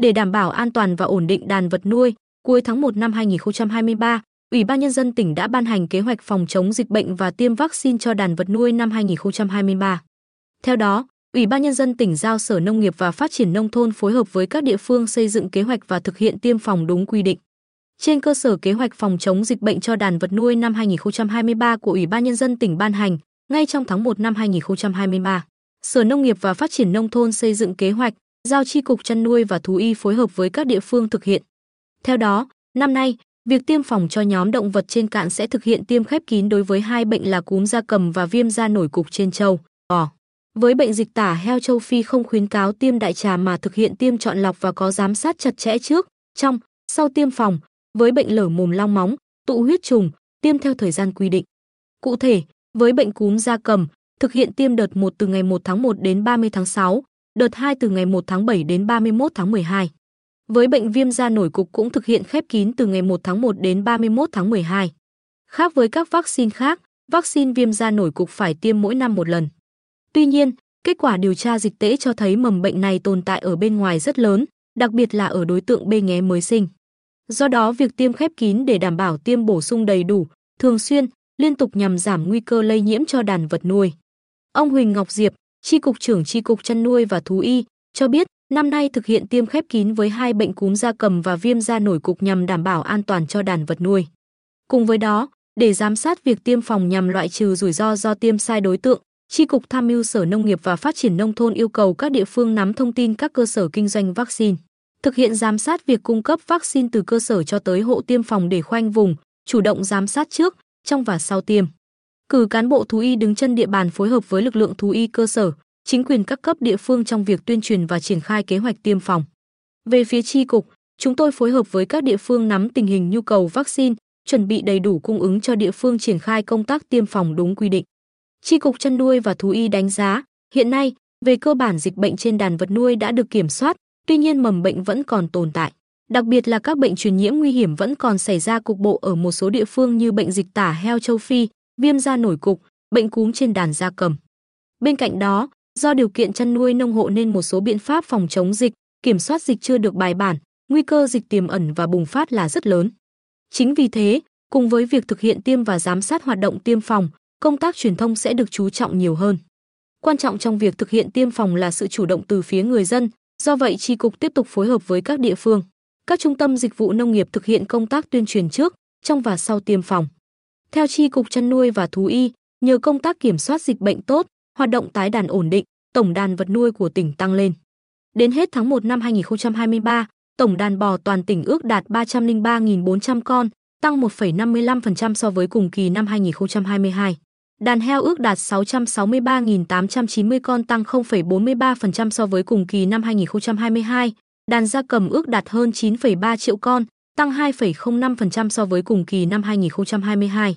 Để đảm bảo an toàn và ổn định đàn vật nuôi, cuối tháng 1 năm 2023, Ủy ban nhân dân tỉnh đã ban hành kế hoạch phòng chống dịch bệnh và tiêm vaccine cho đàn vật nuôi năm 2023. Theo đó, Ủy ban nhân dân tỉnh giao Sở Nông nghiệp và Phát triển nông thôn phối hợp với các địa phương xây dựng kế hoạch và thực hiện tiêm phòng đúng quy định. Trên cơ sở kế hoạch phòng chống dịch bệnh cho đàn vật nuôi năm 2023 của Ủy ban nhân dân tỉnh ban hành, ngay trong tháng 1 năm 2023, Sở Nông nghiệp và Phát triển nông thôn xây dựng kế hoạch, giao chi cục chăn nuôi và thú y phối hợp với các địa phương thực hiện. Theo đó, năm nay, việc tiêm phòng cho nhóm động vật trên cạn sẽ thực hiện tiêm khép kín đối với hai bệnh là cúm da cầm và viêm da nổi cục trên châu bò. Với bệnh dịch tả heo châu Phi không khuyến cáo tiêm đại trà mà thực hiện tiêm chọn lọc và có giám sát chặt chẽ trước, trong, sau tiêm phòng. Với bệnh lở mồm long móng, tụ huyết trùng, tiêm theo thời gian quy định. Cụ thể, với bệnh cúm da cầm, thực hiện tiêm đợt 1 từ ngày 1 tháng 1 đến 30 tháng 6, đợt 2 từ ngày 1 tháng 7 đến 31 tháng 12. Với bệnh viêm da nổi cục cũng thực hiện khép kín từ ngày 1 tháng 1 đến 31 tháng 12. Khác với các vaccine khác, vaccine viêm da nổi cục phải tiêm mỗi năm một lần. Tuy nhiên, kết quả điều tra dịch tễ cho thấy mầm bệnh này tồn tại ở bên ngoài rất lớn, đặc biệt là ở đối tượng bê nghé mới sinh. Do đó, việc tiêm khép kín để đảm bảo tiêm bổ sung đầy đủ, thường xuyên, liên tục nhằm giảm nguy cơ lây nhiễm cho đàn vật nuôi. Ông Huỳnh Ngọc Diệp, Tri cục trưởng Tri cục chăn nuôi và thú y, cho biết năm nay thực hiện tiêm khép kín với hai bệnh cúm gia cầm và viêm da nổi cục nhằm đảm bảo an toàn cho đàn vật nuôi. Cùng với đó, để giám sát việc tiêm phòng nhằm loại trừ rủi ro do tiêm sai đối tượng, Tri cục tham mưu Sở Nông nghiệp và Phát triển nông thôn yêu cầu các địa phương nắm thông tin các cơ sở kinh doanh vaccine, thực hiện giám sát việc cung cấp vaccine từ cơ sở cho tới hộ tiêm phòng để khoanh vùng, chủ động giám sát trước, trong và sau tiêm. Cử cán bộ thú y đứng chân địa bàn phối hợp với lực lượng thú y cơ sở, chính quyền các cấp địa phương trong việc tuyên truyền và triển khai kế hoạch tiêm phòng. Về phía tri cục, chúng tôi phối hợp với các địa phương nắm tình hình nhu cầu vaccine, chuẩn bị đầy đủ cung ứng cho địa phương triển khai công tác tiêm phòng đúng quy định. Tri cục chăn nuôi và thú y đánh giá, hiện nay, về cơ bản dịch bệnh trên đàn vật nuôi đã được kiểm soát, tuy nhiên mầm bệnh vẫn còn tồn tại. Đặc biệt là các bệnh truyền nhiễm nguy hiểm vẫn còn xảy ra cục bộ ở một số địa phương như bệnh dịch tả heo châu Phi, viêm da nổi cục, bệnh cúm trên đàn gia cầm. Bên cạnh đó, do điều kiện chăn nuôi nông hộ nên một số biện pháp phòng chống dịch, kiểm soát dịch chưa được bài bản, nguy cơ dịch tiềm ẩn và bùng phát là rất lớn. Chính vì thế, cùng với việc thực hiện tiêm và giám sát hoạt động tiêm phòng, công tác truyền thông sẽ được chú trọng nhiều hơn. Quan trọng trong việc thực hiện tiêm phòng là sự chủ động từ phía người dân, do vậy tri cục tiếp tục phối hợp với các địa phương, các trung tâm dịch vụ nông nghiệp thực hiện công tác tuyên truyền trước, trong và sau tiêm phòng. Theo tri cục chăn nuôi và thú y, nhờ công tác kiểm soát dịch bệnh tốt, hoạt động tái đàn ổn định, tổng đàn vật nuôi của tỉnh tăng lên. Đến hết tháng 1 năm 2023, tổng đàn bò toàn tỉnh ước đạt 303.400 con, tăng 1,55% so với cùng kỳ năm 2022. Đàn heo ước đạt 663.890 con tăng 0,43% so với cùng kỳ năm 2022. Đàn gia cầm ước đạt hơn 9,3 triệu con, tăng 2,05% so với cùng kỳ năm 2022.